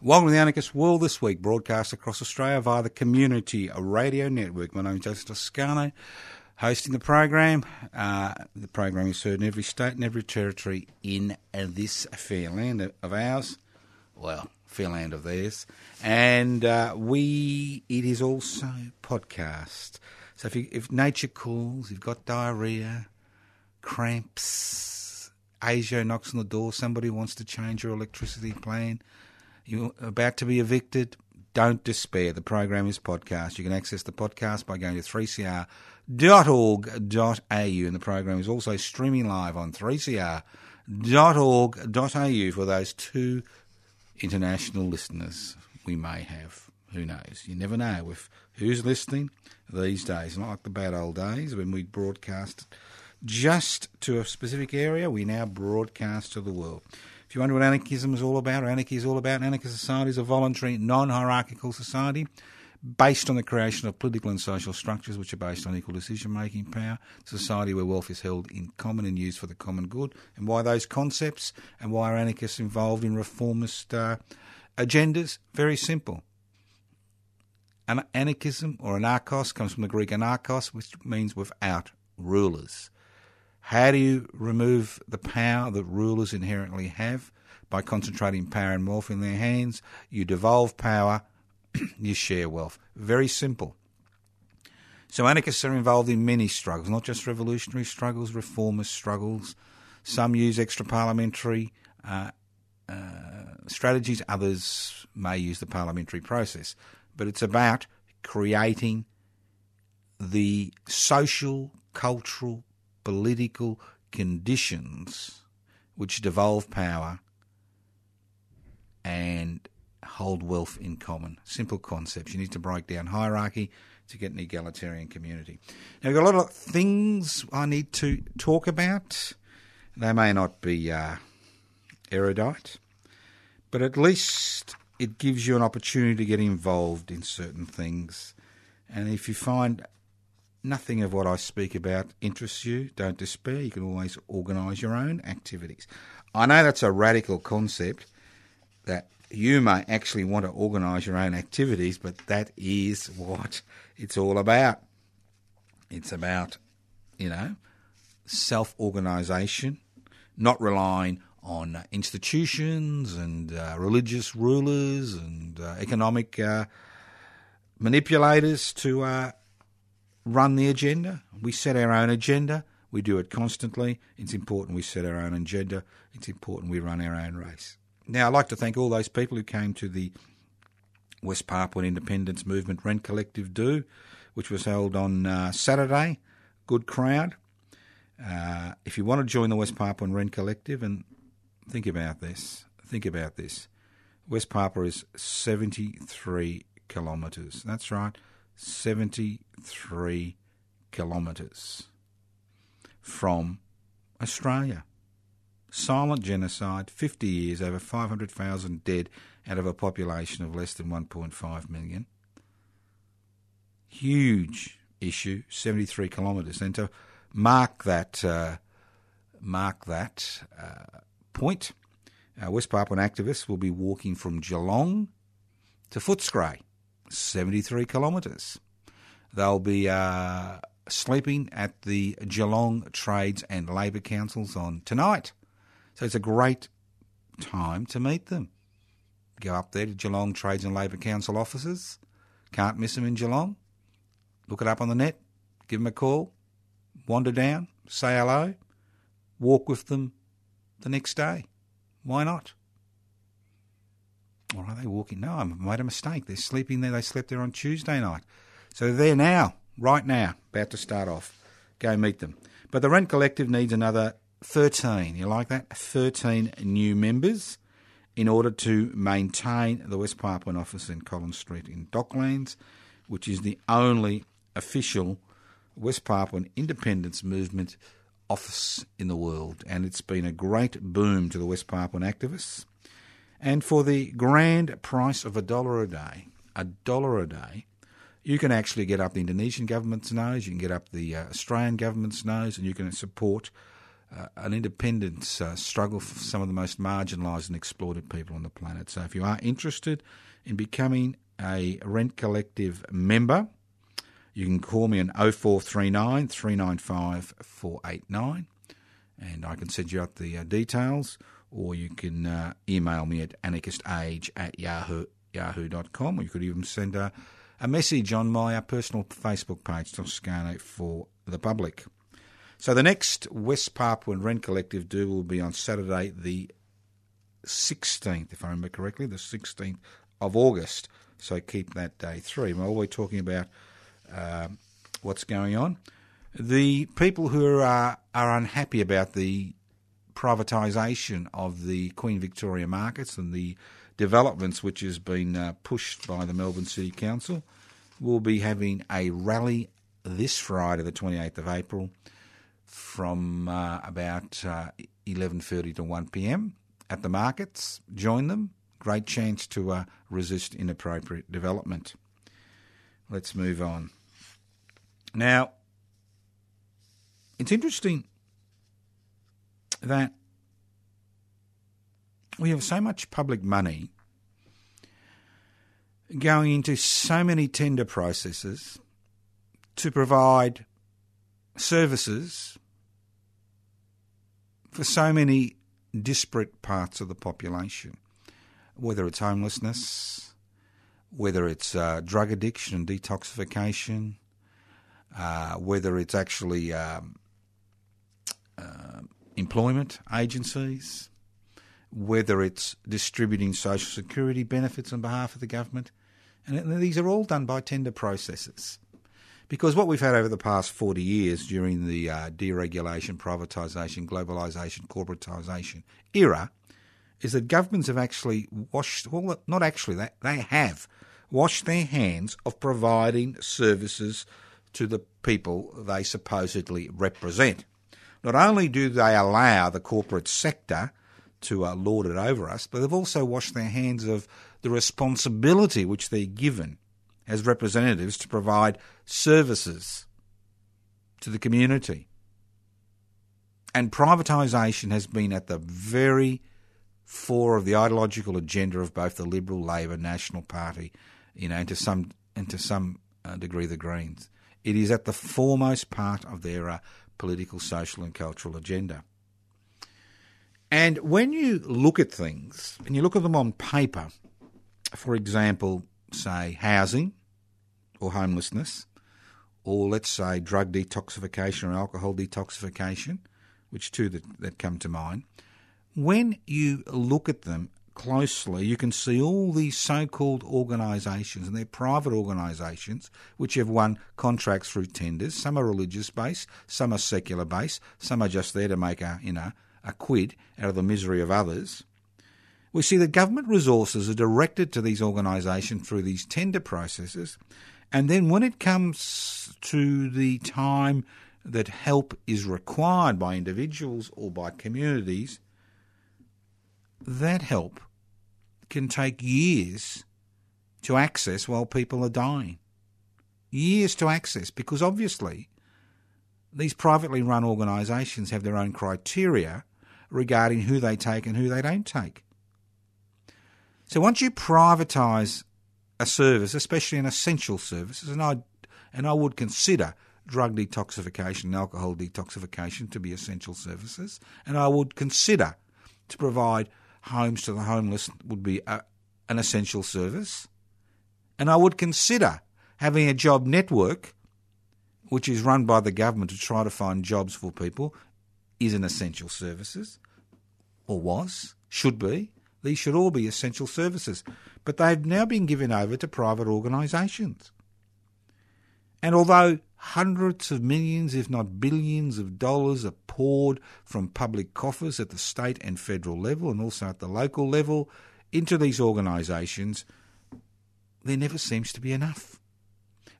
Welcome to the Anarchist World this week, broadcast across Australia via the Community Radio Network. My name is Joseph Toscano, hosting the program. Uh, the program is heard in every state and every territory in this fair land of ours. Well, fair land of theirs. And uh, we, it is also podcast. So if, you, if nature calls, you've got diarrhea, cramps, Asia knocks on the door, somebody wants to change your electricity plan, you're about to be evicted, don't despair. The program is podcast. You can access the podcast by going to 3cr.org.au, and the program is also streaming live on 3cr.org.au for those two international listeners we may have. Who knows? You never know with who's listening these days. Not like the bad old days when we broadcast just to a specific area. We now broadcast to the world. If you wonder what anarchism is all about, or anarchy is all about, anarchist society is a voluntary, non-hierarchical society based on the creation of political and social structures which are based on equal decision-making power, society where wealth is held in common and used for the common good, and why those concepts and why are anarchists involved in reformist uh, agendas? Very simple. An- anarchism or anarchos comes from the Greek anarchos, which means without rulers. How do you remove the power that rulers inherently have? By concentrating power and wealth in their hands. You devolve power, you share wealth. Very simple. So anarchists are involved in many struggles, not just revolutionary struggles, reformist struggles. Some use extra parliamentary uh, uh, strategies, others may use the parliamentary process. But it's about creating the social, cultural, political conditions which devolve power and hold wealth in common. Simple concepts. You need to break down hierarchy to get an egalitarian community. Now, we've got a lot of things I need to talk about. They may not be uh, erudite, but at least it gives you an opportunity to get involved in certain things. And if you find nothing of what I speak about interests you, don't despair. You can always organise your own activities. I know that's a radical concept that you may actually want to organise your own activities, but that is what it's all about. It's about, you know, self organisation, not relying on institutions and uh, religious rulers and uh, economic uh, manipulators to uh, run the agenda. We set our own agenda. We do it constantly. It's important we set our own agenda. It's important we run our own race. Now, I'd like to thank all those people who came to the West Papuan Independence Movement Rent Collective Do, which was held on uh, Saturday. Good crowd. Uh, if you want to join the West Papuan Rent Collective, and think about this, think about this. West Papua is 73 kilometres. That's right, 73 kilometres from Australia. Silent genocide, 50 years, over 500,000 dead out of a population of less than 1.5 million. Huge issue, 73 kilometres. And to mark that, uh, mark that uh, point, uh, West Papuan activists will be walking from Geelong to Footscray, 73 kilometres. They'll be uh, sleeping at the Geelong Trades and Labour Councils on tonight. So it's a great time to meet them. Go up there to Geelong Trades and Labour Council offices. Can't miss them in Geelong. Look it up on the net. Give them a call. Wander down. Say hello. Walk with them the next day. Why not? Or are they walking? No, I made a mistake. They're sleeping there. They slept there on Tuesday night. So they're there now, right now, about to start off. Go meet them. But the Rent Collective needs another 13. You like that? 13 new members in order to maintain the West Papuan office in Collins Street in Docklands, which is the only official West Papuan independence movement office in the world. And it's been a great boom to the West Papuan activists. And for the grand price of a dollar a day, a dollar a day, you can actually get up the Indonesian government's nose, you can get up the uh, Australian government's nose, and you can support uh, an independence uh, struggle for some of the most marginalised and exploited people on the planet. So if you are interested in becoming a Rent Collective member, you can call me on 0439 395 489 and I can send you out the uh, details or you can uh, email me at anarchistage at yahoo, yahoo.com, or you could even send a, a message on my uh, personal Facebook page, Toscano, for the public. So the next West Papuan Rent Collective do will be on Saturday, the 16th, if I remember correctly, the 16th of August. So keep that day three. While we're talking about uh, what's going on, the people who are are unhappy about the privatisation of the Queen Victoria markets and the developments which has been uh, pushed by the Melbourne City Council will be having a rally this Friday, the 28th of April, from uh, about uh, 11.30 to 1pm at the markets. Join them. Great chance to uh, resist inappropriate development. Let's move on. Now, it's interesting that we have so much public money going into so many tender processes to provide services for so many disparate parts of the population, whether it's homelessness, whether it's uh, drug addiction and detoxification, uh, whether it's actually um, employment agencies, whether it's distributing social security benefits on behalf of the government. And these are all done by tender processes. Because what we've had over the past 40 years during the uh, deregulation, privatisation, globalisation, corporatisation era is that governments have actually washed, well, not actually, they, they have washed their hands of providing services to the people they supposedly represent. Not only do they allow the corporate sector to uh, lord it over us, but they've also washed their hands of the responsibility which they're given as representatives to provide services to the community. And privatisation has been at the very fore of the ideological agenda of both the Liberal, Labor, National Party, you know, and to some and to some uh, degree the Greens. It is at the foremost part of their uh, political, social, and cultural agenda. And when you look at things, and you look at them on paper, for example, say housing or homelessness, or let's say drug detoxification or alcohol detoxification, which two that, that come to mind, when you look at them closely, you can see all these so called organisations, and they're private organisations which have won contracts through tenders. Some are religious based, some are secular based, some are just there to make a, you know, a quid out of the misery of others. We see that government resources are directed to these organisations through these tender processes, and then when it comes to the time that help is required by individuals or by communities, that help can take years to access while people are dying. Years to access, because obviously these privately run organisations have their own criteria regarding who they take and who they don't take. So once you privatise a service, especially an essential service, and I and I would consider drug detoxification and alcohol detoxification to be essential services, and I would consider to provide homes to the homeless would be a, an essential service, and I would consider having a job network, which is run by the government to try to find jobs for people, is an essential services, or was, should be. These should all be essential services. But they've now been given over to private organisations. And although hundreds of millions, if not billions, of dollars are poured from public coffers at the state and federal level and also at the local level into these organisations, there never seems to be enough.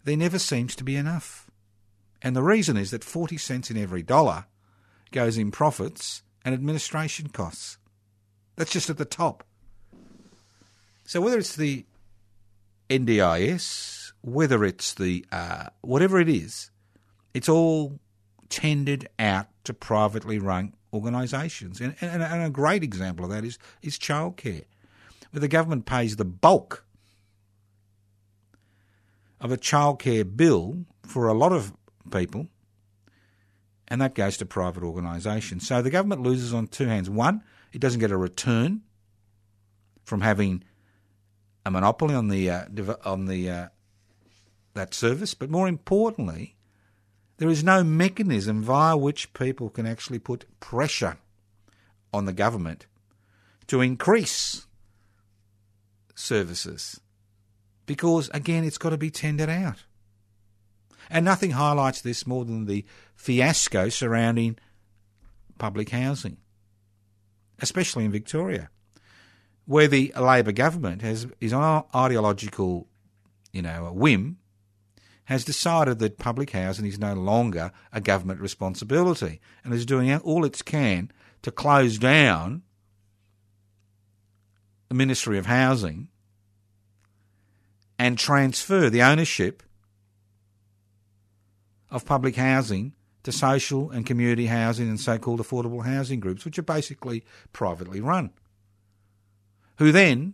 There never seems to be enough. And the reason is that 40 cents in every dollar goes in profits and administration costs. That's just at the top. So whether it's the NDIS, whether it's the uh, whatever it is, it's all tendered out to privately run organisations. And, and, and, a great example of that is, is childcare, where the government pays the bulk of a childcare bill for a lot of people, and that goes to private organisations. So the government loses on two hands. One, it doesn't get a return from having a monopoly on the uh, on the uh, that service, but more importantly, there is no mechanism via which people can actually put pressure on the government to increase services because again it's got to be tendered out. And nothing highlights this more than the fiasco surrounding public housing especially in Victoria, where the Labor government has is on ideological, you know, a whim, has decided that public housing is no longer a government responsibility and is doing all it can to close down the Ministry of Housing and transfer the ownership of public housing to social and community housing and so called affordable housing groups, which are basically privately run. Who then,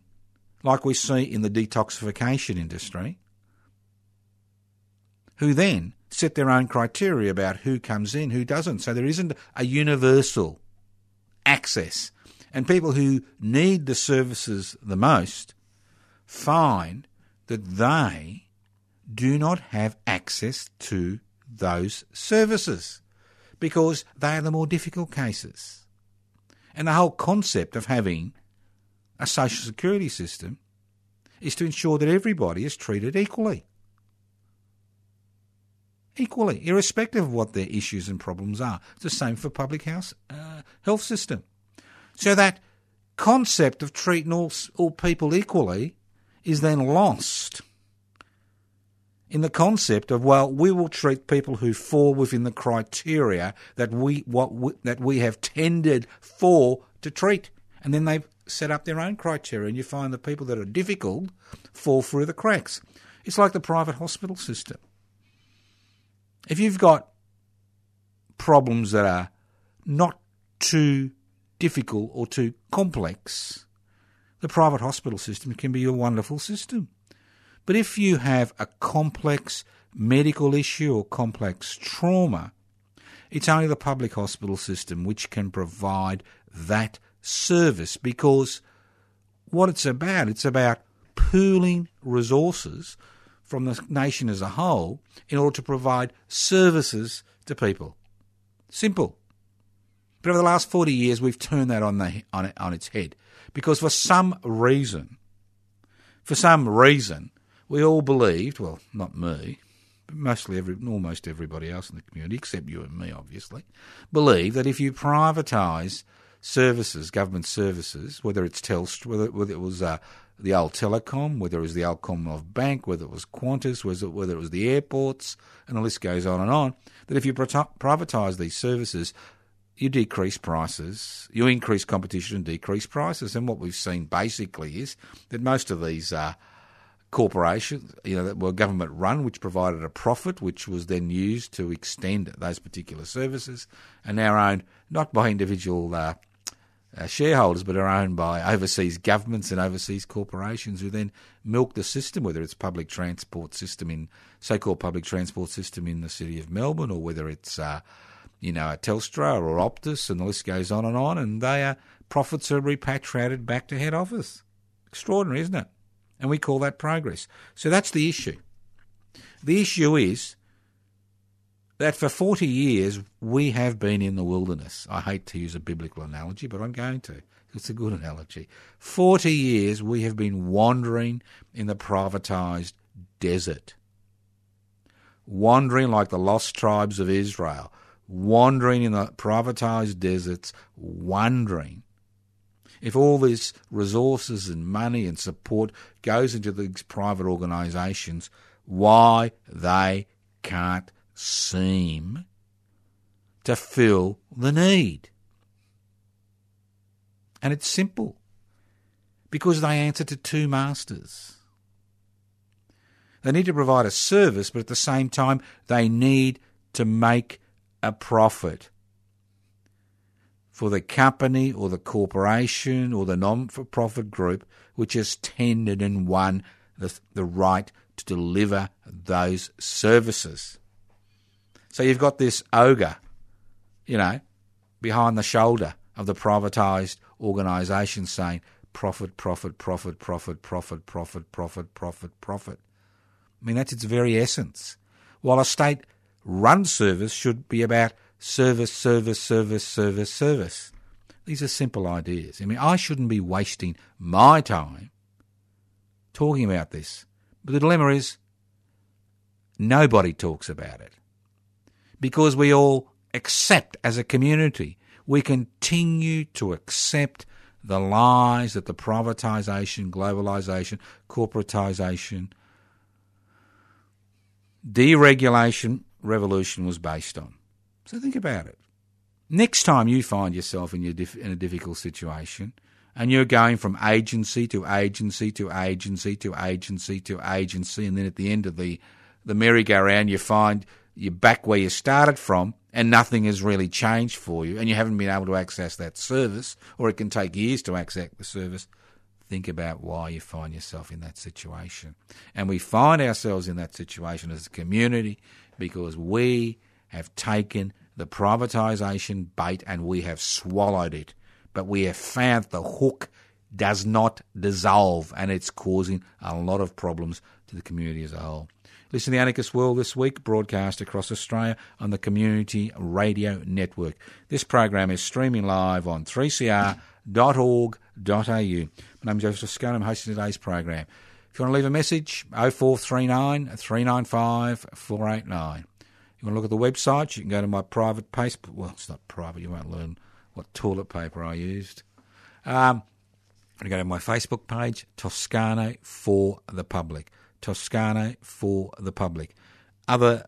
like we see in the detoxification industry, who then set their own criteria about who comes in, who doesn't. So there isn't a universal access. And people who need the services the most find that they do not have access to those services because they are the more difficult cases. And the whole concept of having a social security system is to ensure that everybody is treated equally. Equally, irrespective of what their issues and problems are. It's the same for public house uh, health system. So that concept of treating all, all people equally is then lost in the concept of well, we will treat people who fall within the criteria that we what we, that we have tended for to treat, and then they've set up their own criteria, and you find the people that are difficult fall through the cracks. It's like the private hospital system. If you've got problems that are not too difficult or too complex, the private hospital system can be a wonderful system. But if you have a complex medical issue or complex trauma, it's only the public hospital system which can provide that service because what it's about, it's about pooling resources from the nation as a whole in order to provide services to people. Simple. But over the last 40 years, we've turned that on, the, on, on its head because for some reason, for some reason, we all believed, well, not me, but mostly every, almost everybody else in the community, except you and me, obviously, believe that if you privatise services, government services, whether it's Telstra, whether, whether it was uh, the old telecom, whether it was the old Commonwealth Bank, whether it was Qantas, whether it was the airports, and the list goes on and on, that if you privatise these services, you decrease prices, you increase competition and decrease prices. And what we've seen basically is that most of these uh, corporations, you know, that were government run, which provided a profit, which was then used to extend those particular services, and now owned not by individual uh, uh, shareholders, but are owned by overseas governments and overseas corporations who then milk the system, whether it's public transport system in so-called public transport system in the city of Melbourne, or whether it's uh, you know a Telstra or Optus, and the list goes on and on, and they are profits are repatriated back to head office Extraordinary, isn't it? And we call that progress. So that's the issue. The issue is that for 40 years we have been in the wilderness. I hate to use a biblical analogy, but I'm going to. It's a good analogy. 40 years we have been wandering in the privatised desert. Wandering like the lost tribes of Israel. Wandering in the privatised deserts, wondering if all these resources and money and support goes into these private organisations, why they can't seem to fill the need. And it's simple because they answer to two masters. They need to provide a service, but at the same time, they need to make a profit for the company or the corporation or the non for profit group which has tendered and won the, the right to deliver those services. So you've got this ogre, you know, behind the shoulder of the privatised organisation saying profit, profit, profit, profit, profit, profit, profit, profit, profit. I mean, that's its very essence. While a state run service should be about service, service, service, service, service. These are simple ideas. I mean, I shouldn't be wasting my time talking about this. But the dilemma is nobody talks about it because we all accept as a community. We continue to accept the lies that the privatisation, globalisation, corporatisation, deregulation revolution was based on. So think about it. Next time you find yourself in, your dif- in a difficult situation and you're going from agency to agency to agency to agency to agency, and then at the end of the, the merry-go-round, you find you're back where you started from and nothing has really changed for you and you haven't been able to access that service, or it can take years to access the service, think about why you find yourself in that situation. And we find ourselves in that situation as a community because we have taken the privatisation bait and we have swallowed it. But we have found the hook does not dissolve and it's causing a lot of problems to the community as a whole. Listen to the Anarchist World this week, broadcast across Australia on the Community Radio Network. This program is streaming live on 3cr.org.au. My name is Joseph Scott. I'm hosting today's program. If you want to leave a message, 0439 395 489. You want to look at the website? You can go to my private page. Well, it's not private. You won't learn what toilet paper I used. Um, I'm going to go to my Facebook page, Toscano for the Public. Toscano for the Public. Other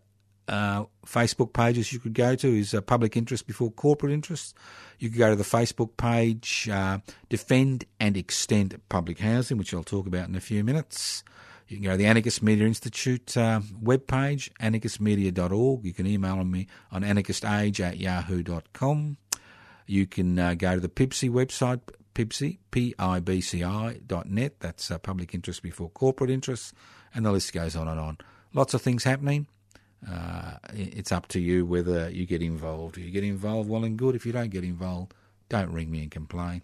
uh, Facebook pages you could go to is uh, Public Interest Before Corporate Interests. You could go to the Facebook page uh, Defend and Extend Public Housing, which I'll talk about in a few minutes. You can go to the Anarchist Media Institute uh, webpage, anarchistmedia.org. You can email me on anarchistage at yahoo.com. You can uh, go to the PIBCI website, PIBCI, P-I-B-C-I dot net. That's uh, Public Interest Before Corporate Interests. And the list goes on and on. Lots of things happening. Uh, it's up to you whether you get involved. If you get involved, well and good. If you don't get involved, don't ring me and complain.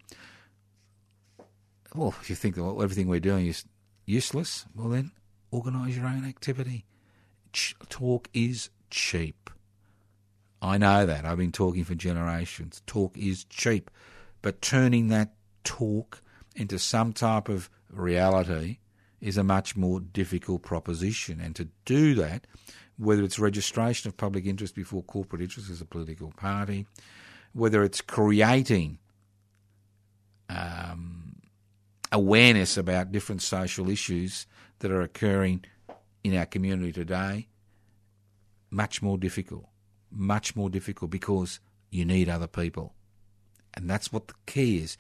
Well, if you think that everything we're doing is useless, well then organise your own activity. Ch- talk is cheap. I know that. I've been talking for generations. Talk is cheap. But turning that talk into some type of reality is a much more difficult proposition. And to do that, whether it's registration of public interest before corporate interest as a political party, whether it's creating um, awareness about different social issues that are occurring in our community today, much more difficult. Much more difficult because you need other people. And that's what the key is.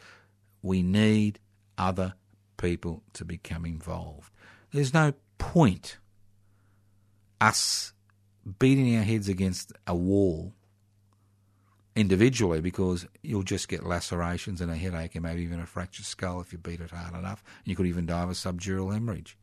We need other people to become involved. There's no point us beating our heads against a wall individually because you'll just get lacerations and a headache and maybe even a fractured skull if you beat it hard enough. You could even die of a subdural hemorrhage.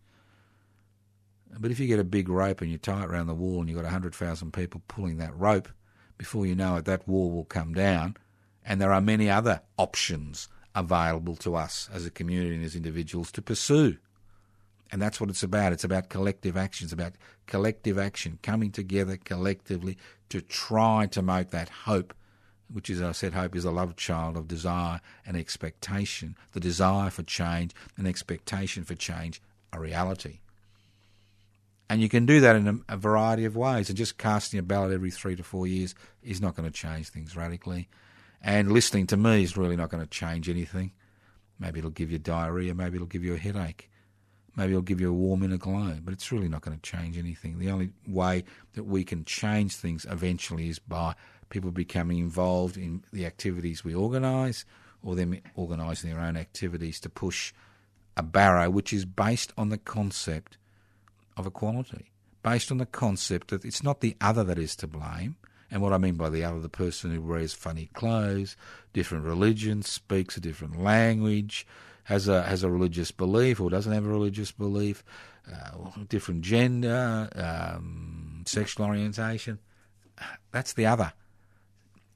But if you get a big rope and you tie it around the wall and you've got 100,000 people pulling that rope, before you know it, that wall will come down. And there are many other options available to us as a community and as individuals to pursue. And that's what it's about. It's about collective action. It's about collective action, coming together collectively to try to make that hope, which is, I said, hope is a love child of desire and expectation, the desire for change and expectation for change, a reality. And you can do that in a, a variety of ways. And just casting a ballot every three to four years is not going to change things radically. And listening to me is really not going to change anything. Maybe it'll give you diarrhea, maybe it'll give you a headache, maybe it'll give you a warm inner glow, but it's really not going to change anything. The only way that we can change things eventually is by people becoming involved in the activities we organise or them organising their own activities to push a barrow which is based on the concept of equality, based on the concept that it's not the other that is to blame, and what I mean by the other, the person who wears funny clothes, different religion, speaks a different language, has a has a religious belief or doesn't have a religious belief, uh, different gender, um, sexual orientation. That's the other.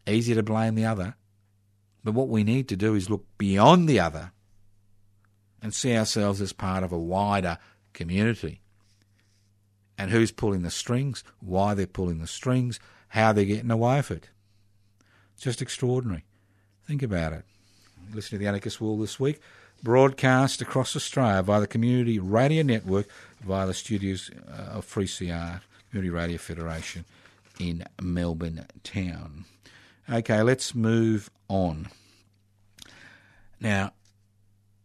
Easy to blame the other. But what we need to do is look beyond the other and see ourselves as part of a wider community. And who's pulling the strings, why they're pulling the strings, how they're getting away with it. It's just extraordinary. Think about it. Listen to the Anarchist World this week, broadcast across Australia via the Community Radio Network, via the studios uh, of 3CR, Community Radio Federation in Melbourne town. Okay, let's move on. Now,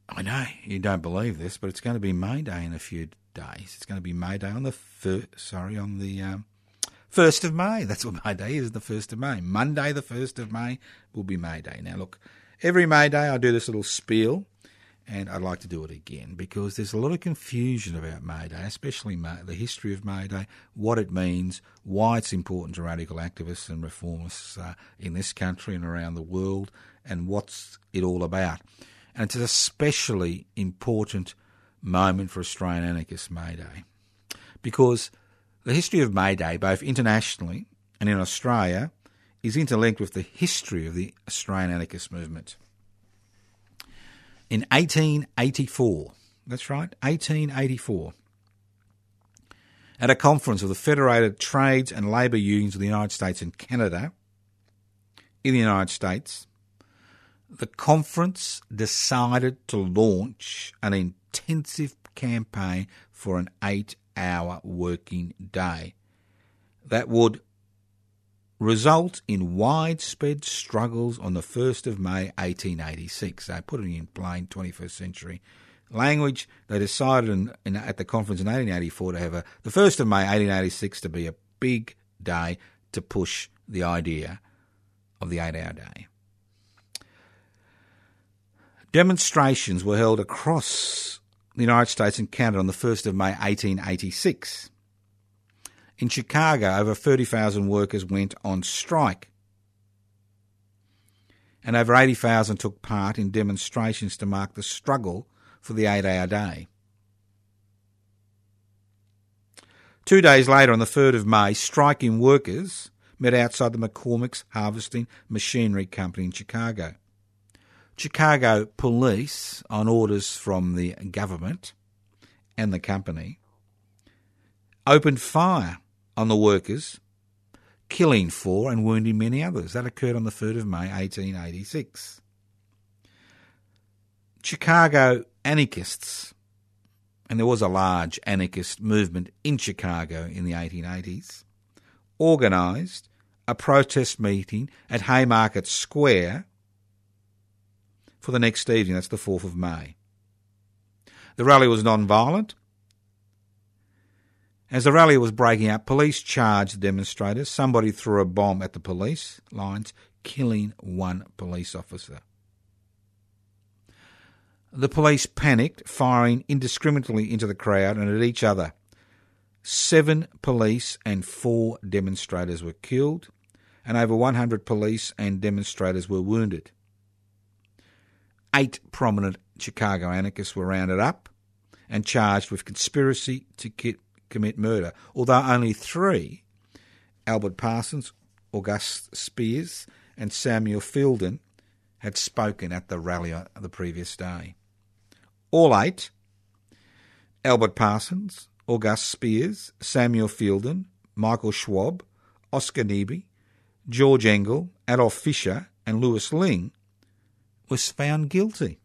I know you don't believe this, but it's going to be May Day in a few days. It's going to be May Day on the first, sorry, on the um, 1st of May. That's what May Day is, the 1st of May. Monday, the 1st of May, will be May Day. Now, look, every May Day I do this little spiel, and I'd like to do it again because there's a lot of confusion about May Day, especially May, the history of May Day, what it means, why it's important to radical activists and reformists uh, in this country and around the world, and what's it all about. And it's an especially important moment for Australian anarchists, May Day, because the history of May Day, both internationally and in Australia, is interlinked with the history of the Australian anarchist movement. In 1884, that's right, 1884, at a conference of the Federated Trades and Labour Unions of the United States and Canada, in the United States, the conference decided to launch an intensive campaign for an eight hour working day. That would result in widespread struggles on the 1st of May 1886. They put it in plain 21st century language. They decided in, in, at the conference in 1884 to have a, the 1st of May 1886 to be a big day to push the idea of the eight hour day. Demonstrations were held across the United States and Canada on the 1st of May 1886. In Chicago, over 30,000 workers went on strike, and over 80,000 took part in demonstrations to mark the struggle for the eight hour day. Two days later, on the 3rd of May, striking workers met outside the McCormick's Harvesting Machinery Company in Chicago. Chicago police, on orders from the government and the company, opened fire on the workers, killing four and wounding many others. That occurred on the 3rd of May 1886. Chicago anarchists, and there was a large anarchist movement in Chicago in the 1880s, organised a protest meeting at Haymarket Square for the next evening, that's the 4th of May. The rally was non-violent. As the rally was breaking up, police charged the demonstrators. Somebody threw a bomb at the police lines, killing one police officer. The police panicked, firing indiscriminately into the crowd and at each other. Seven police and four demonstrators were killed, and over 100 police and demonstrators were wounded. Eight prominent Chicago anarchists were rounded up and charged with conspiracy to commit murder, although only three Albert Parsons, August Spies, and Samuel Fielden had spoken at the rally the previous day. All eight Albert Parsons, August Spies, Samuel Fielden, Michael Schwab, Oscar Neebe, George Engel, Adolf Fischer, and Louis Lingg was found guilty.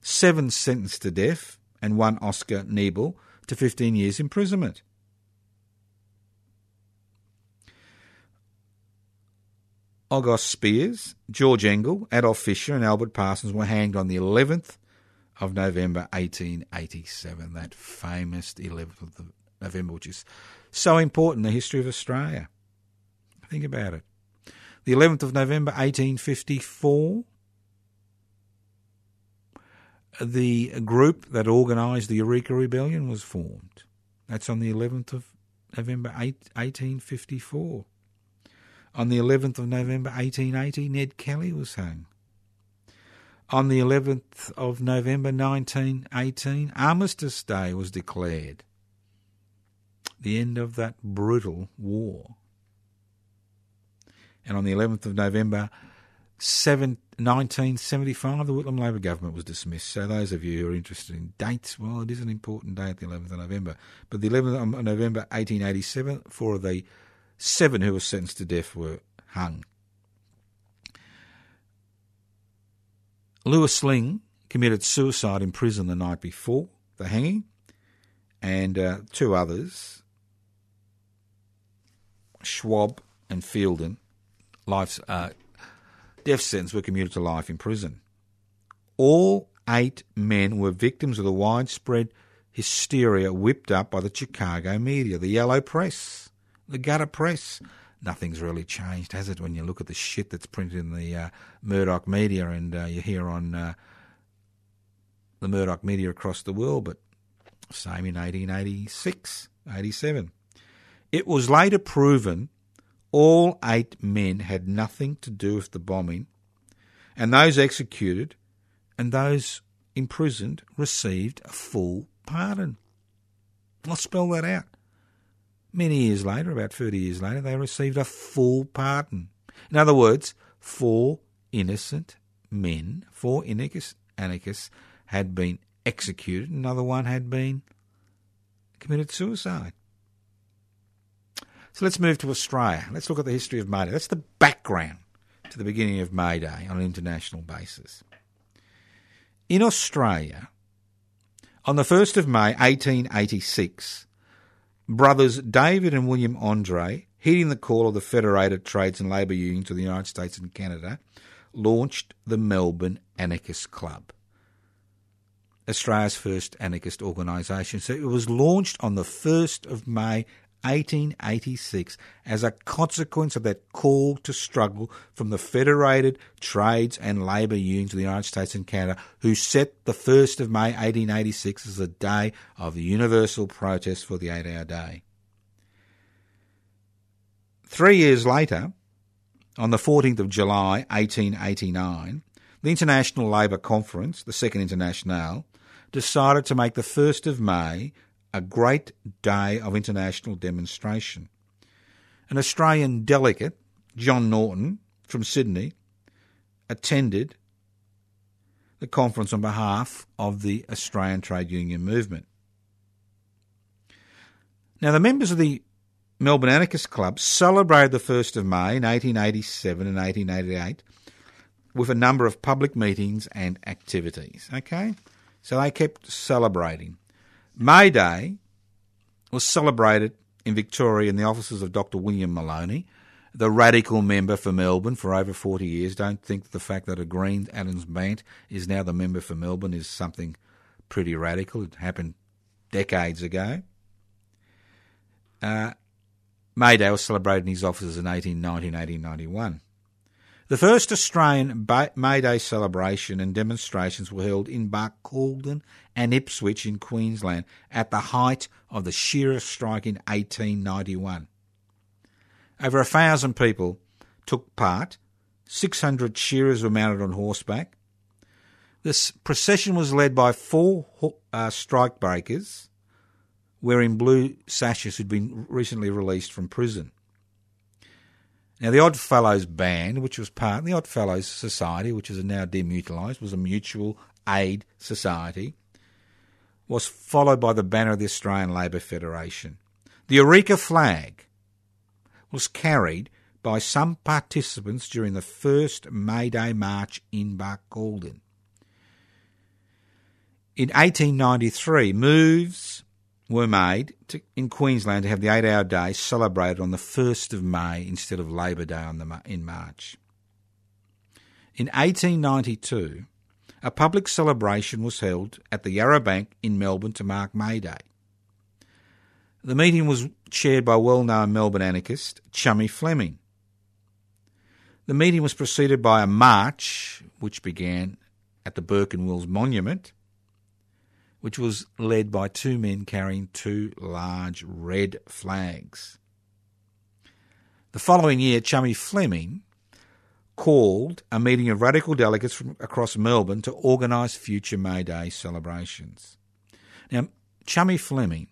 Seven sentenced to death, and one Oscar Neebe to 15 years imprisonment. August Spies, George Engel, Adolf Fischer, and Albert Parsons were hanged on the 11th of November 1887, that famous 11th of November, which is so important in the history of Australia. Think about it. The 11th of November 1854, the group that organised the Eureka Rebellion was formed. That's on the 11th of November 1854. On the 11th of November 1880, Ned Kelly was hung. On the 11th of November 1918, Armistice Day was declared. The end of that brutal war. And on the 11th of November 7, 1975, the Whitlam Labor government was dismissed. So, those of you who are interested in dates, well, it is an important at the 11th of November. But the 11th of November 1887, four of the seven who were sentenced to death were hung. Louis Lingg committed suicide in prison the night before the hanging, and uh, two others, Schwab and Fielden, life's uh, death sentence were commuted to life in prison. All eight men were victims of the widespread hysteria whipped up by the Chicago media, the yellow press, the gutter press. Nothing's really changed, has it, when you look at the shit that's printed in the uh, Murdoch media and uh, you hear on uh, the Murdoch media across the world, but same in 1886, 87. It was later proven all eight men had nothing to do with the bombing, and those executed and those imprisoned received a full pardon. I'll spell that out. Many years later, about 30 years later, they received a full pardon. In other words, four innocent men, four anarchists, had been executed, another one had been committed suicide. So let's move to Australia. Let's look at the history of May Day. That's the background to the beginning of May Day on an international basis. In Australia, on the 1st of May 1886, brothers David and William Andrade, heeding the call of the Federated Trades and Labour Unions of the United States and Canada, launched the Melbourne Anarchist Club. Australia's first anarchist organisation. So it was launched on the 1st of May 1886 as a consequence of that call to struggle from the Federated Trades and Labour Unions of the United States and Canada, who set the 1st of May 1886 as a day of the universal protest for the eight hour day. Three years later, on the 14th of July 1889, the International Labour Conference, the Second Internationale, decided to make the 1st of May a great day of international demonstration. An Australian delegate, John Norton from Sydney, attended the conference on behalf of the Australian trade union movement. Now, the members of the Melbourne Anarchist Club celebrated the 1st of May in 1887 and 1888 with a number of public meetings and activities. Okay? So they kept celebrating. May Day was celebrated in Victoria in the offices of Dr. William Maloney, the radical member for Melbourne for over 40 years. Don't think the fact that a Green Adams Bandt is now the member for Melbourne is something pretty radical. It happened decades ago. Uh, May Day was celebrated in his offices in 1890 and 1891. The first Australian May Day celebration and demonstrations were held in Barcaldine and Ipswich in Queensland at the height of the shearers' strike in 1891. Over a thousand people took part. 600 shearers were mounted on horseback. This procession was led by four uh, strike breakers wearing blue sashes who'd been recently released from prison. Now, the Odd Fellows Band, which was part of the Odd Fellows Society, which is now demutualised, was a mutual aid society, was followed by the banner of the Australian Labor Federation. The Eureka flag was carried by some participants during the first May Day march in Barcaldine. In 1893, moves were made to, in Queensland to have the eight hour day celebrated on the 1st of May instead of Labor Day the, in March. In 1892, a public celebration was held at the Yarra Bank in Melbourne to mark May Day. The meeting was chaired by well known Melbourne anarchist Chummy Fleming. The meeting was preceded by a march, which began at the Burke and Wills Monument, which was led by two men carrying two large red flags. The following year, Chummy Fleming called a meeting of radical delegates from across Melbourne to organise future May Day celebrations. Now, Chummy Fleming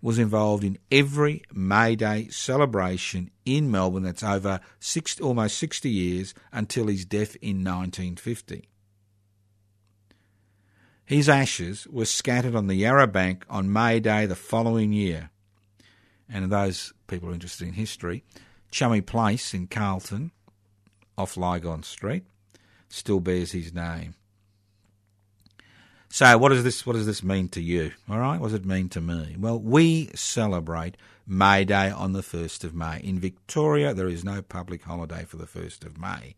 was involved in every May Day celebration in Melbourne that's over six, almost 60 years until his death in 1950. His ashes were scattered on the Yarra Bank on May Day the following year. And those people interested in history, Chummy Place in Carlton, off Lygon Street, still bears his name. So, what does this what does this mean to you? All right, what does it mean to me? Well, we celebrate May Day on the first of May. In Victoria, there is no public holiday for the first of May,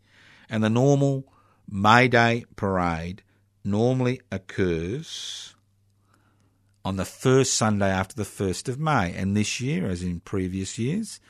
and the normal May Day parade normally occurs on the first Sunday after the first of May. And this year, as in previous years,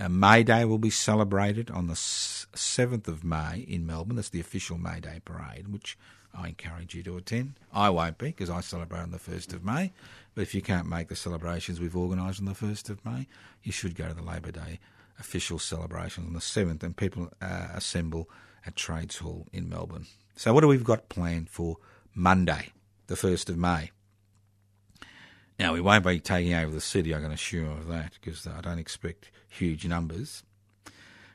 uh, May Day will be celebrated on the 7th of May in Melbourne. That's the official May Day parade, which I encourage you to attend. I won't be because I celebrate on the 1st of May. But if you can't make the celebrations we've organised on the 1st of May, you should go to the Labor Day official celebrations on the 7th and people uh, assemble at Trades Hall in Melbourne. So, what do we've got planned for Monday, the 1st of May? Now, we won't be taking over the city, I can assure of that, because I don't expect huge numbers.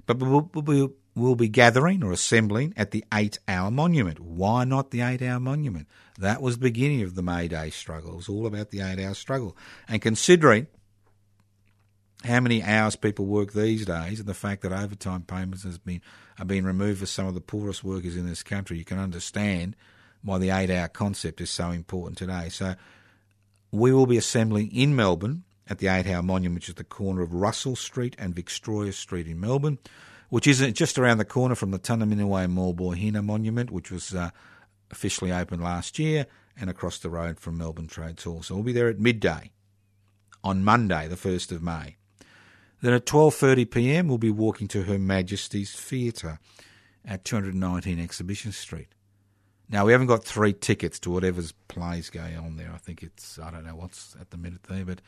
But we'll, we'll, we'll be gathering or assembling at the eight hour monument. Why not the eight hour monument? That was the beginning of the May Day struggle. It was all about the eight hour struggle. And considering how many hours people work these days and the fact that overtime payments has been are being removed for some of the poorest workers in this country, you can understand why the eight hour concept is so important today. So we will be assembling in Melbourne at the eight hour monument, which is the corner of Russell Street and Victoria Street in Melbourne which is just around the corner from the Tunnerminnerwait Maulboyheenner Monument, which was uh, officially opened last year, and across the road from Melbourne Trades Hall. So we'll be there at midday on Monday, the 1st of May. Then at 12:30 p.m. we'll be walking to Her Majesty's Theatre at 219 Exhibition Street. Now we haven't got three tickets to whatever's plays going on there. I think it's I don't know what's at the minute there, but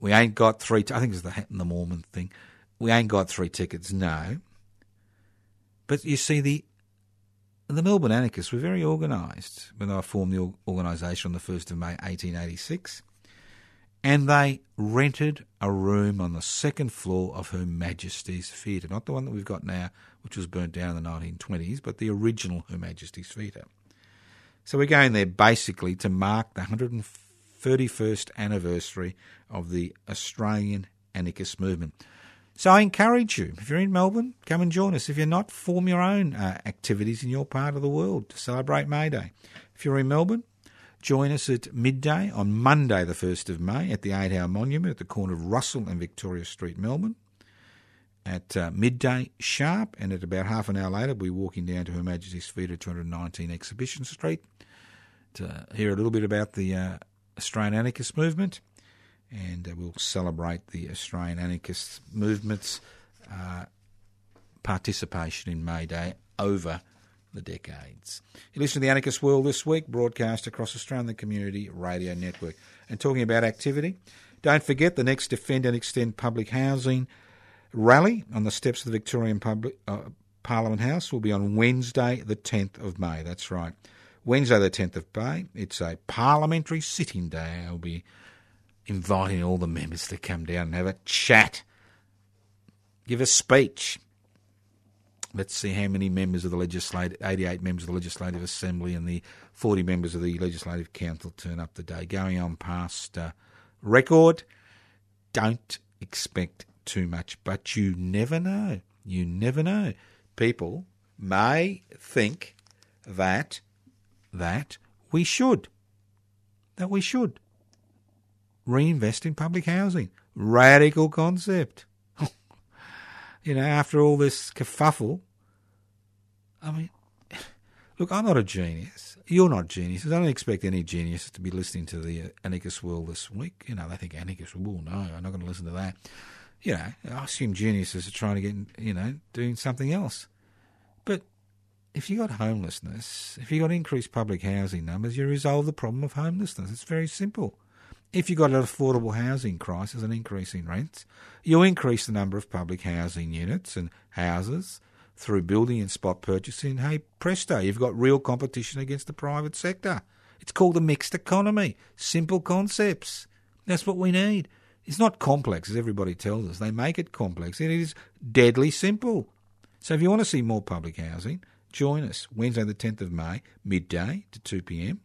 we ain't got three. T- I think it's the Hat and the Mormon thing. We ain't got three tickets, no. But you see, the the Melbourne anarchists were very organised when I formed the organisation on the 1st of May 1886, and they rented a room on the second floor of Her Majesty's Theatre, not the one that we've got now, which was burnt down in the 1920s, but the original Her Majesty's Theatre. So we're going there basically to mark the 131st anniversary of the Australian anarchist movement. So I encourage you, if you're in Melbourne, come and join us. If you're not, form your own uh, activities in your part of the world to celebrate May Day. If you're in Melbourne, join us at midday on Monday, the 1st of May, at the 8 Hour Monument at the corner of Russell and Victoria Street, Melbourne. At uh, midday sharp, and at about half an hour later, we'll be walking down to Her Majesty's Theatre, 219 Exhibition Street, to hear a little bit about the uh, Australian anarchist movement and uh, we'll celebrate the Australian anarchist movement's uh, participation in May Day over the decades. You listen to the Anarchist World this week, broadcast across Australian Community Radio Network. And talking about activity, don't forget the next Defend and Extend Public Housing rally on the steps of the Victorian Public, uh, Parliament House will be on Wednesday, the 10th of May. That's right. Wednesday, the 10th of May. It's a parliamentary sitting day. I'll be inviting all the members to come down and have a chat, give a speech, let's see how many members of the legislative, 88 members of the Legislative Assembly and the 40 members of the Legislative Council turn up today. Going on past uh, record, don't expect too much, but you never know. You never know. People may think that that we should that we should reinvest in public housing. Radical concept. You know, after all this kerfuffle, I mean, look, I'm not a genius. You're not geniuses. I don't expect any geniuses to be listening to the uh, Anarchist World this week. You know, they think Anarchist World. No, I'm not going to listen to that. You know, I assume geniuses are trying to get, you know, doing something else. But if you got homelessness, if you got increased public housing numbers, you resolve the problem of homelessness. It's very simple. If you've got an affordable housing crisis, and increase in rents, you increase the number of public housing units and houses through building and spot purchasing. Hey, presto, you've got real competition against the private sector. It's called a mixed economy. Simple concepts. That's what we need. It's not complex, as everybody tells us. They make it complex. It is deadly simple. So if you want to see more public housing, Join us Wednesday, the 10th of May, midday to 2 pm.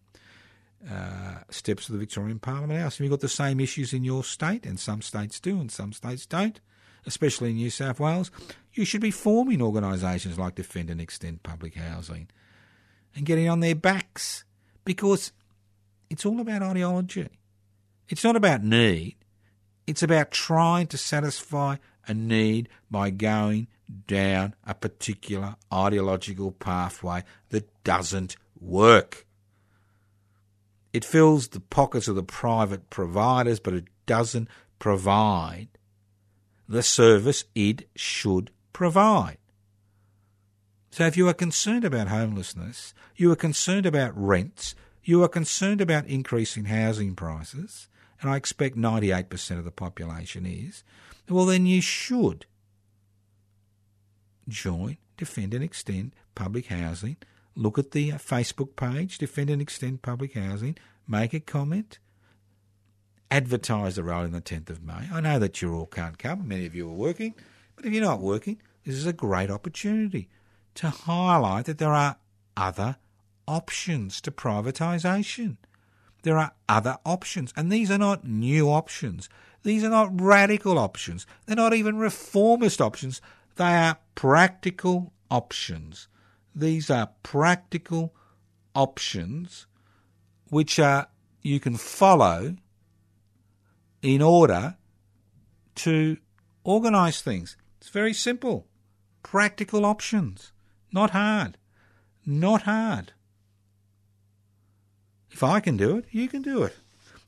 Uh, steps of the Victorian Parliament House. Have you got the same issues in your state? And some states do, and some states don't, especially in New South Wales. You should be forming organisations like Defend and Extend Public Housing and getting on their backs because it's all about ideology. It's not about need, it's about trying to satisfy a need by going down a particular ideological pathway that doesn't work. It fills the pockets of the private providers, but it doesn't provide the service it should provide. So if you are concerned about homelessness, you are concerned about rents, you are concerned about increasing housing prices, and I expect 98% of the population is, well, then you should join, defend and extend public housing. Look at the Facebook page, defend and extend public housing. Make a comment. Advertise the role in the 10th of May. I know that you all can't come. Many of you are working. But if you're not working, this is a great opportunity to highlight that there are other options to privatisation. There are other options, and these are not new options. These are not radical options. They're not even reformist options. They are practical options. These are practical options which are you can follow in order to organise things. It's very simple. Practical options. Not hard. Not hard. If I can do it, you can do it.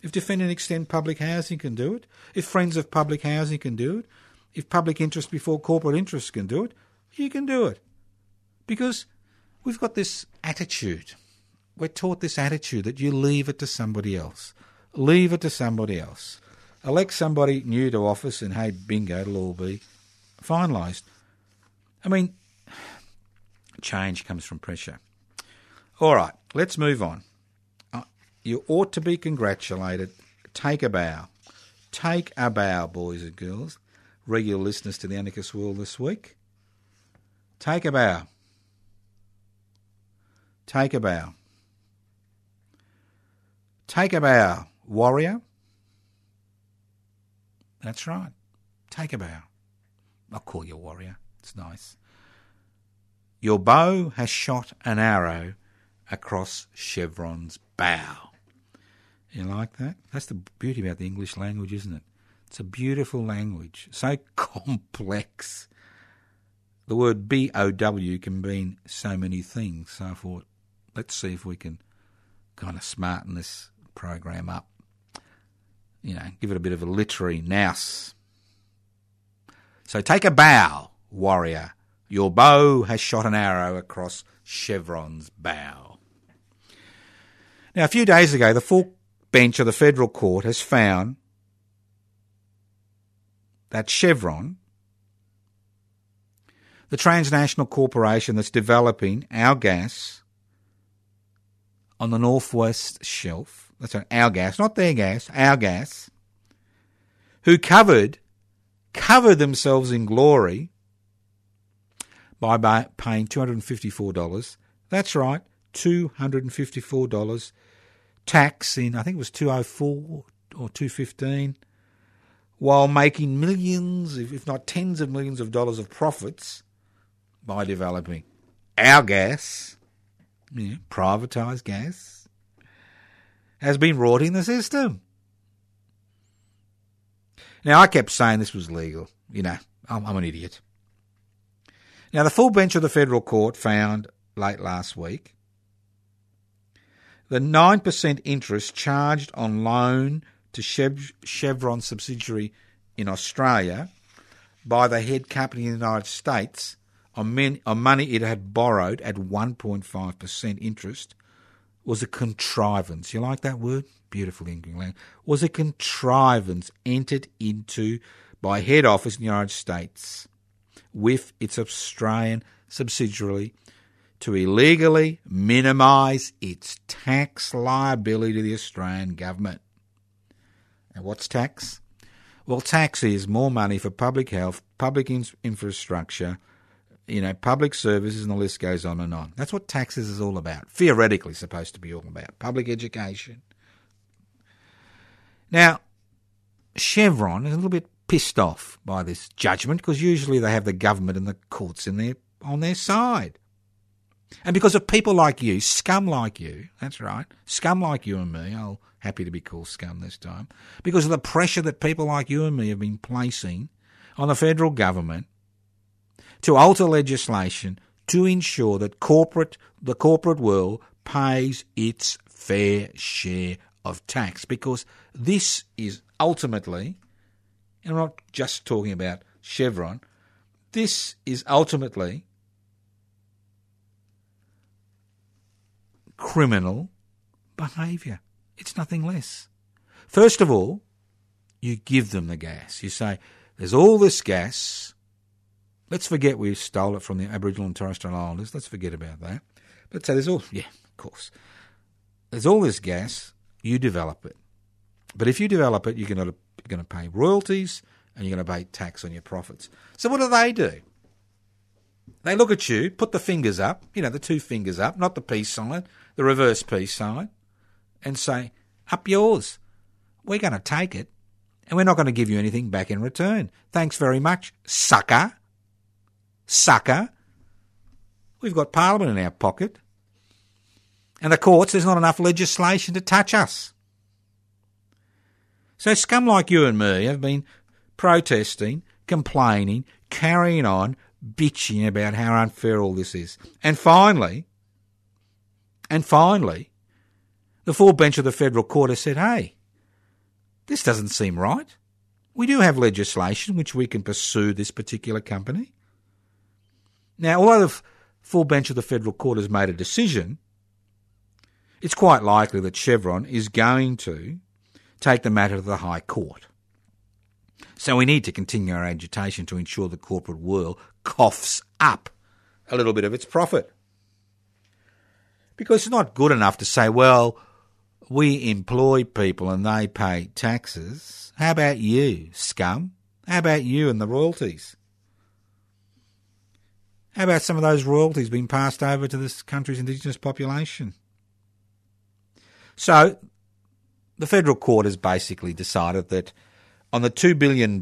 If Defend and Extend Public Housing can do it, if Friends of Public Housing can do it, if public interest before corporate interest can do it, you can do it. Because we've got this attitude. We're taught this attitude that you leave it to somebody else. Leave it to somebody else. Elect somebody new to office and hey, bingo, it'll all be finalised. I mean, change comes from pressure. All right, let's move on. Uh, you ought to be congratulated. Take a bow. Take a bow, boys and girls regular listeners to the Anarchist World this week. Take a bow. Take a bow. Take a bow, warrior. That's right. Take a bow. I'll call you warrior. It's nice. Your bow has shot an arrow across Chevron's bow. You like that? That's the beauty about the English language, isn't it? It's a beautiful language, so complex. The word B O W can mean so many things. So I thought, let's see if we can kind of smarten this program up. You know, give it a bit of a literary nous. So take a bow, warrior. Your bow has shot an arrow across Chevron's bow. Now, a few days ago, the full bench of the federal court has found that Chevron, the transnational corporation that's developing our gas on the northwest shelf, that's our gas, not their gas, our gas, who covered covered themselves in glory by ba- paying $254. That's right, $254 tax in, I think it was 204 or 215, while making millions, if not tens of millions of dollars of profits by developing our gas, yeah, privatised gas, has been rorting the system. Now, I kept saying this was legal. You know, I'm, I'm an idiot. Now, the full bench of the federal court found late last week the 9% interest charged on loan to Chevron subsidiary in Australia by the head company in the United States on, men, on money it had borrowed at 1.5% interest was a contrivance. You like that word? Beautiful English language. Was a contrivance entered into by head office in the United States with its Australian subsidiary to illegally minimise its tax liability to the Australian government. And what's tax? Well, tax is more money for public health, public in- infrastructure, you know, public services, and the list goes on and on. That's what taxes is all about. Theoretically, supposed to be all about public education. Now, Chevron is a little bit pissed off by this judgment because usually they have the government and the courts in their on their side. And because of people like you, scum like you, that's right, scum like you and me, I'll happy to be called scum this time, because of the pressure that people like you and me have been placing on the federal government to alter legislation to ensure that corporate the corporate world pays its fair share of tax because this is ultimately and I'm not just talking about Chevron this is ultimately criminal behaviour. It's nothing less. First of all, you give them the gas. You say, there's all this gas. Let's forget we stole it from the Aboriginal and Torres Strait Islanders. Let's forget about that. Let's say there's all, yeah, of course. There's all this gas. You develop it. But if you develop it, you're going to, you're going to pay royalties and you're going to pay tax on your profits. So what do they do? They look at you, put the fingers up, you know, the two fingers up, not the peace sign, the reverse peace sign, and say, Up yours. We're going to take it, and we're not going to give you anything back in return. Thanks very much, sucker. Sucker. We've got Parliament in our pocket. And the courts, there's not enough legislation to touch us. So scum like you and me have been protesting, complaining, carrying on, bitching about how unfair all this is. And finally, and finally, the full bench of the federal court has said, hey, this doesn't seem right. We do have legislation which we can pursue this particular company. Now, although the full bench of the federal court has made a decision, it's quite likely that Chevron is going to take the matter to the High Court. So we need to continue our agitation to ensure the corporate world coughs up a little bit of its profit. Because it's not good enough to say, well, we employ people and they pay taxes. How about you, scum? How about you and the royalties? How about some of those royalties being passed over to this country's indigenous population? So, the federal court has basically decided that on the $2 billion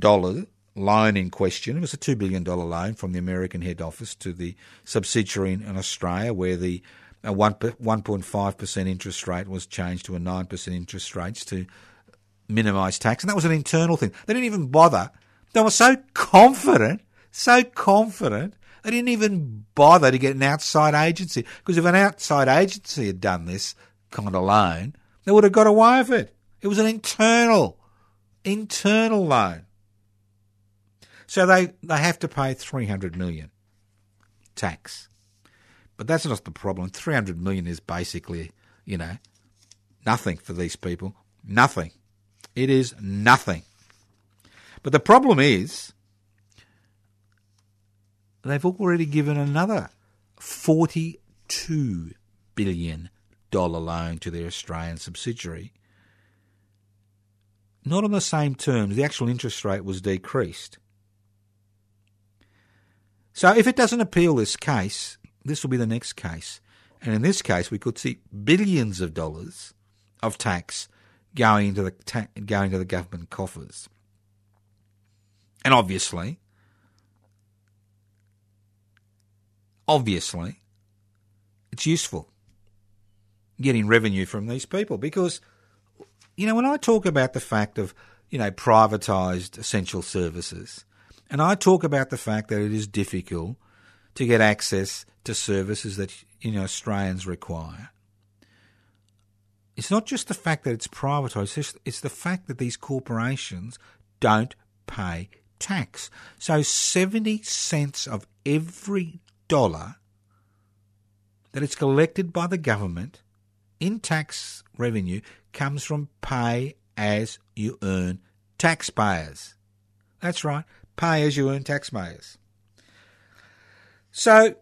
loan in question, it was a $2 billion loan from the American head office to the subsidiary in Australia, where the a 1, 1.5% interest rate was changed to a 9% interest rate to minimise tax. And that was an internal thing. They didn't even bother. They were so confident, so confident, they didn't even bother to get an outside agency. Because if an outside agency had done this kind of loan, they would have got away with it. It was an internal, internal loan. So they, they have to pay 300 million tax. But that's not the problem. 300 million is basically, you know, nothing for these people. Nothing. It is nothing. But the problem is, they've already given another $42 billion loan to their Australian subsidiary. Not on the same terms, the actual interest rate was decreased. So if it doesn't appeal this case, this will be the next case. And in this case, we could see billions of dollars of tax going into the ta- going to the government coffers. And obviously, obviously, it's useful getting revenue from these people because, you know, when I talk about the fact of, you know, privatised essential services, and I talk about the fact that it is difficult to get access to services that, you know, Australians require. It's not just the fact that it's privatised, it's the fact that these corporations don't pay tax. So 70 cents of every dollar that is collected by the government in tax revenue comes from pay as you earn taxpayers. That's right, pay as you earn taxpayers. So,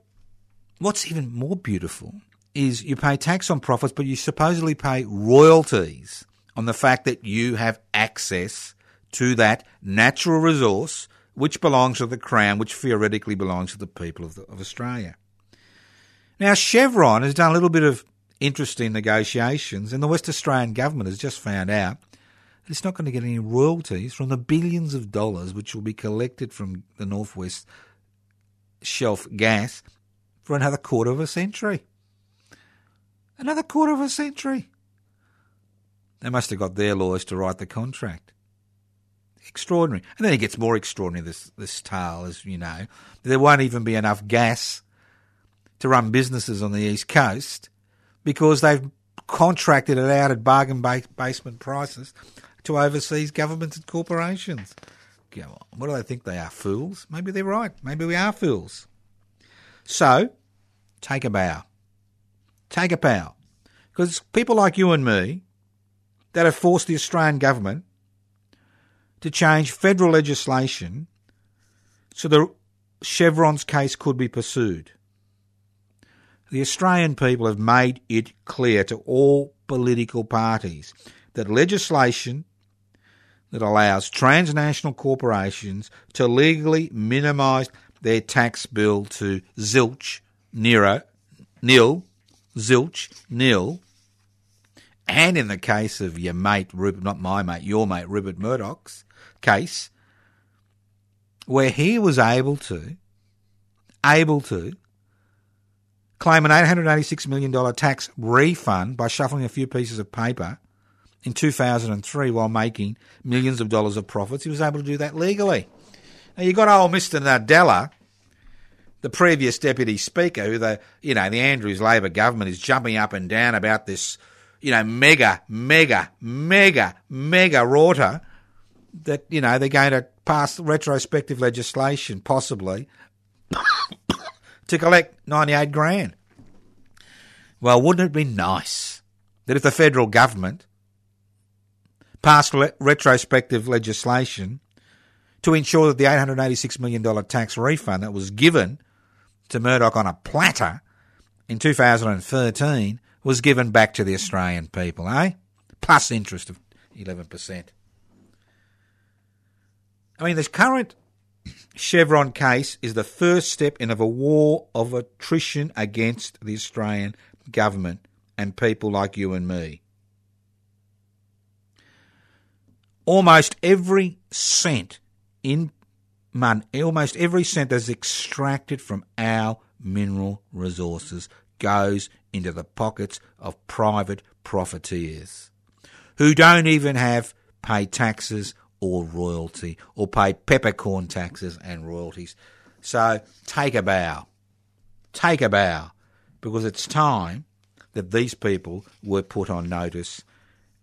what's even more beautiful is you pay tax on profits, but you supposedly pay royalties on the fact that you have access to that natural resource which belongs to the Crown, which theoretically belongs to the people of, the, of Australia. Now, Chevron has done a little bit of interesting negotiations, and the West Australian government has just found out that it's not going to get any royalties from the billions of dollars which will be collected from the Northwest Shelf gas for another quarter of a century. Another quarter of a century. They must have got their lawyers to write the contract. Extraordinary. And then it gets more extraordinary, this, this tale, as you know. There won't even be enough gas to run businesses on the East Coast because they've contracted it out at bargain basement prices to overseas governments and corporations. Go on. What do they think they are? Fools? Maybe they're right. Maybe we are fools. So, take a bow. Take a bow. Because people like you and me that have forced the Australian government to change federal legislation so the Chevron's case could be pursued. The Australian people have made it clear to all political parties that legislation that allows transnational corporations to legally minimise their tax bill to zilch, nero, nil, zilch, nil, and in the case of your mate, Rupert, not my mate, your mate, Rupert Murdoch's case, where he was able to, able to claim an $886 million tax refund by shuffling a few pieces of paper in 2003 while making millions of dollars of profits. He was able to do that legally. Now you got old Mr. Nardella, the previous deputy speaker, who the you know the Andrews Labor government is jumping up and down about this, you know, mega, mega, mega, mega rorter that you know they're going to pass retrospective legislation possibly to collect 98 grand. Well, wouldn't it be nice that if the federal government passed le- retrospective legislation to ensure that the $886 million tax refund that was given to Murdoch on a platter in 2013 was given back to the Australian people, eh? Plus interest of 11%. I mean, this current Chevron case is the first step in a war of attrition against the Australian government and people like you and me. Almost every cent in money, almost every cent that's extracted from our mineral resources goes into the pockets of private profiteers who don't even have pay taxes or royalty or pay peppercorn taxes and royalties. So take a bow. Take a bow because it's time that these people were put on notice,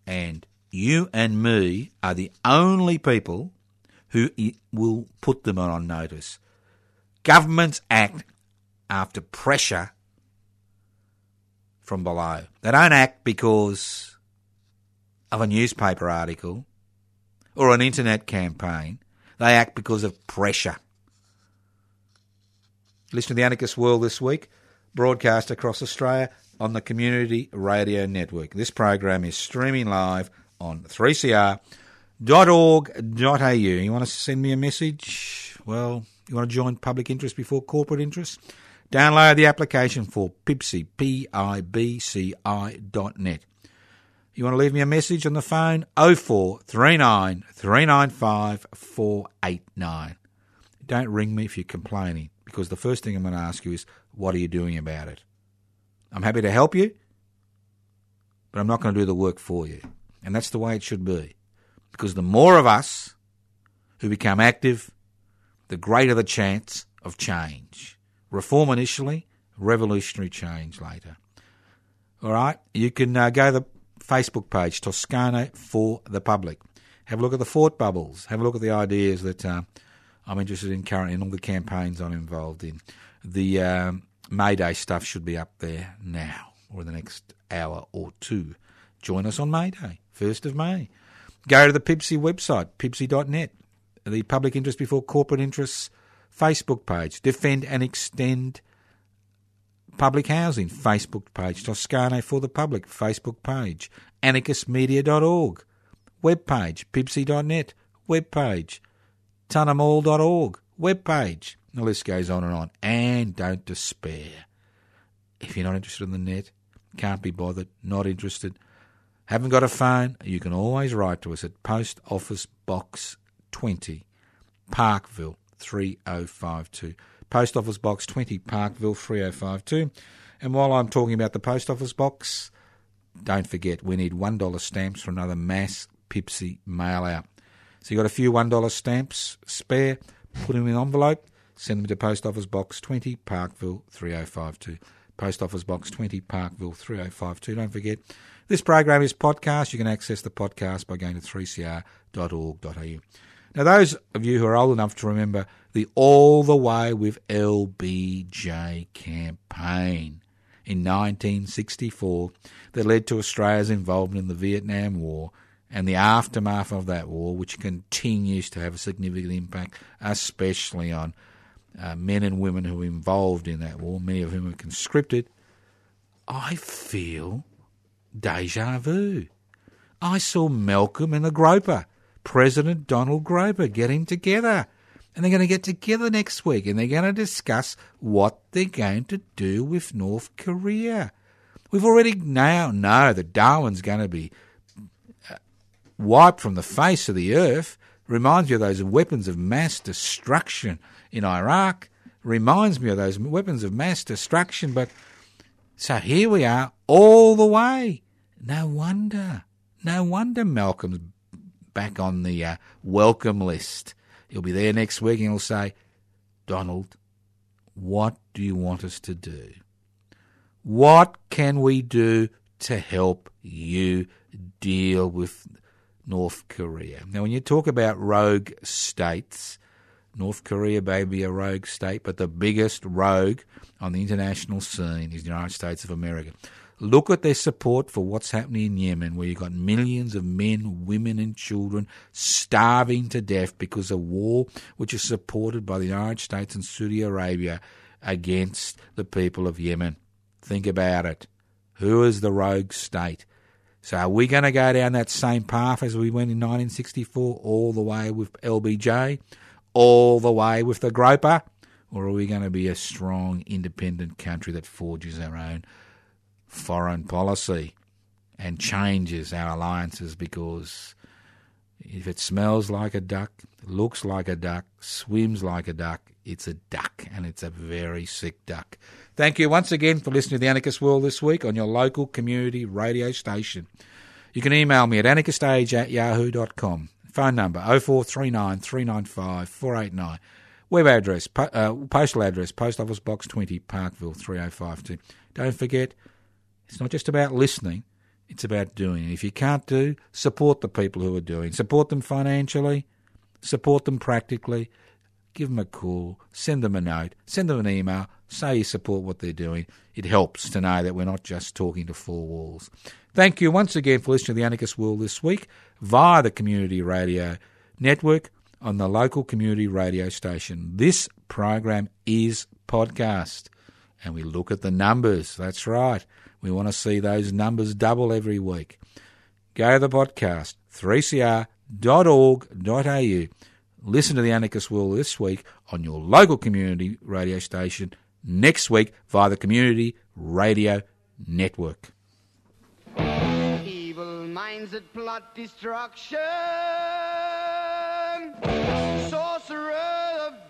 and you and me are the only people who will put them on notice. Governments act after pressure from below. They don't act because of a newspaper article or an internet campaign. They act because of pressure. Listen to the Anarchist World this week, broadcast across Australia on the Community Radio Network. This program is streaming live on 3cr.org.au. You want to send me a message? Well, You want to join public interest before corporate interest? Download the application for Pibci, P-I-B-C-I dot net. You want to leave me a message on the phone? 0439 395 489. Don't ring me if you're complaining, because the first thing I'm going to ask you is, what are you doing about it? I'm happy to help you, but I'm not going to do the work for you. And that's the way it should be. Because the more of us who become active, the greater the chance of change. Reform initially, revolutionary change later. All right, you can uh, go the Facebook page, Toscano for the Public. Have a look at the Fort Bubbles. Have a look at the ideas that uh, I'm interested in currently and all the campaigns I'm involved in. The um, May Day stuff should be up there now or in the next hour or two. Join us on May Day, 1st of May. Go to the Pibci website, pibci.net, the Public Interest Before Corporate Interests Facebook page. Defend and extend public housing Facebook page. Toscano for the Public Facebook page. Anarchistmedia.org web page. Pibci.net web page. Tunamall.org web page. The list goes on and on. And don't despair. If you're not interested in the net, can't be bothered, not interested, haven't got a phone, you can always write to us at Post Office Box 20, Parkville 3052. Post Office Box 20, Parkville 3052. And while I'm talking about the Post Office Box, don't forget we need $1 stamps for another mass Pibci mail out. So you got a few $1 stamps spare, put them in an envelope, send them to Post Office Box 20, Parkville 3052. Post Office Box 20, Parkville 3052. Don't forget, this program is podcast. You can access the podcast by going to 3cr.org.au. Now, those of you who are old enough to remember the All the Way with LBJ campaign in 1964 that led to Australia's involvement in the Vietnam War and the aftermath of that war, which continues to have a significant impact, especially on uh, men and women who were involved in that war, many of whom were conscripted, I feel deja vu. I saw Malcolm and the Groper, President Donald Groper, getting together. And they're going to get together next week and they're going to discuss what they're going to do with North Korea. We've already now know that Darwin's going to be uh, wiped from the face of the earth. Reminds me of those weapons of mass destruction in Iraq. Reminds me of those weapons of mass destruction. But so here we are, all the way. No wonder. No wonder Malcolm's back on the uh, welcome list. He'll be there next week and he'll say, Donald, what do you want us to do? What can we do to help you deal with North Korea? Now, when you talk about rogue states, North Korea may be a rogue state, but the biggest rogue on the international scene is the United States of America. Look at their support for what's happening in Yemen, where you've got millions of men, women, and children starving to death because of war, which is supported by the United States and Saudi Arabia against the people of Yemen. Think about it. Who is the rogue state? So are we going to go down that same path as we went in 1964, all the way with LBJ, all the way with the Groper? Or are we going to be a strong, independent country that forges our own foreign policy and changes our alliances because if it smells like a duck, looks like a duck, swims like a duck, it's a duck and it's a very sick duck. Thank you once again for listening to The Anarchist World this week on your local community radio station. You can email me at anarchistage at yahoo.com. Phone number 0439 395 489. Web address, po- uh, postal address, Post Office Box 20, Parkville 3052. Don't forget, it's not just about listening, it's about doing. If you can't do, support the people who are doing. Support them financially, support them practically. Give them a call, send them a note, send them an email, say you support what they're doing. It helps to know that we're not just talking to four walls. Thank you once again for listening to the Anarchist World this week via the Community Radio Network on the local community radio station. This program is podcast, and we look at the numbers. That's right. We want to see those numbers double every week. Go to the podcast, 3cr.org.au. listen to the Anarchist World this week on your local community radio station next week via the Community Radio Network. Evil minds that plot destruction.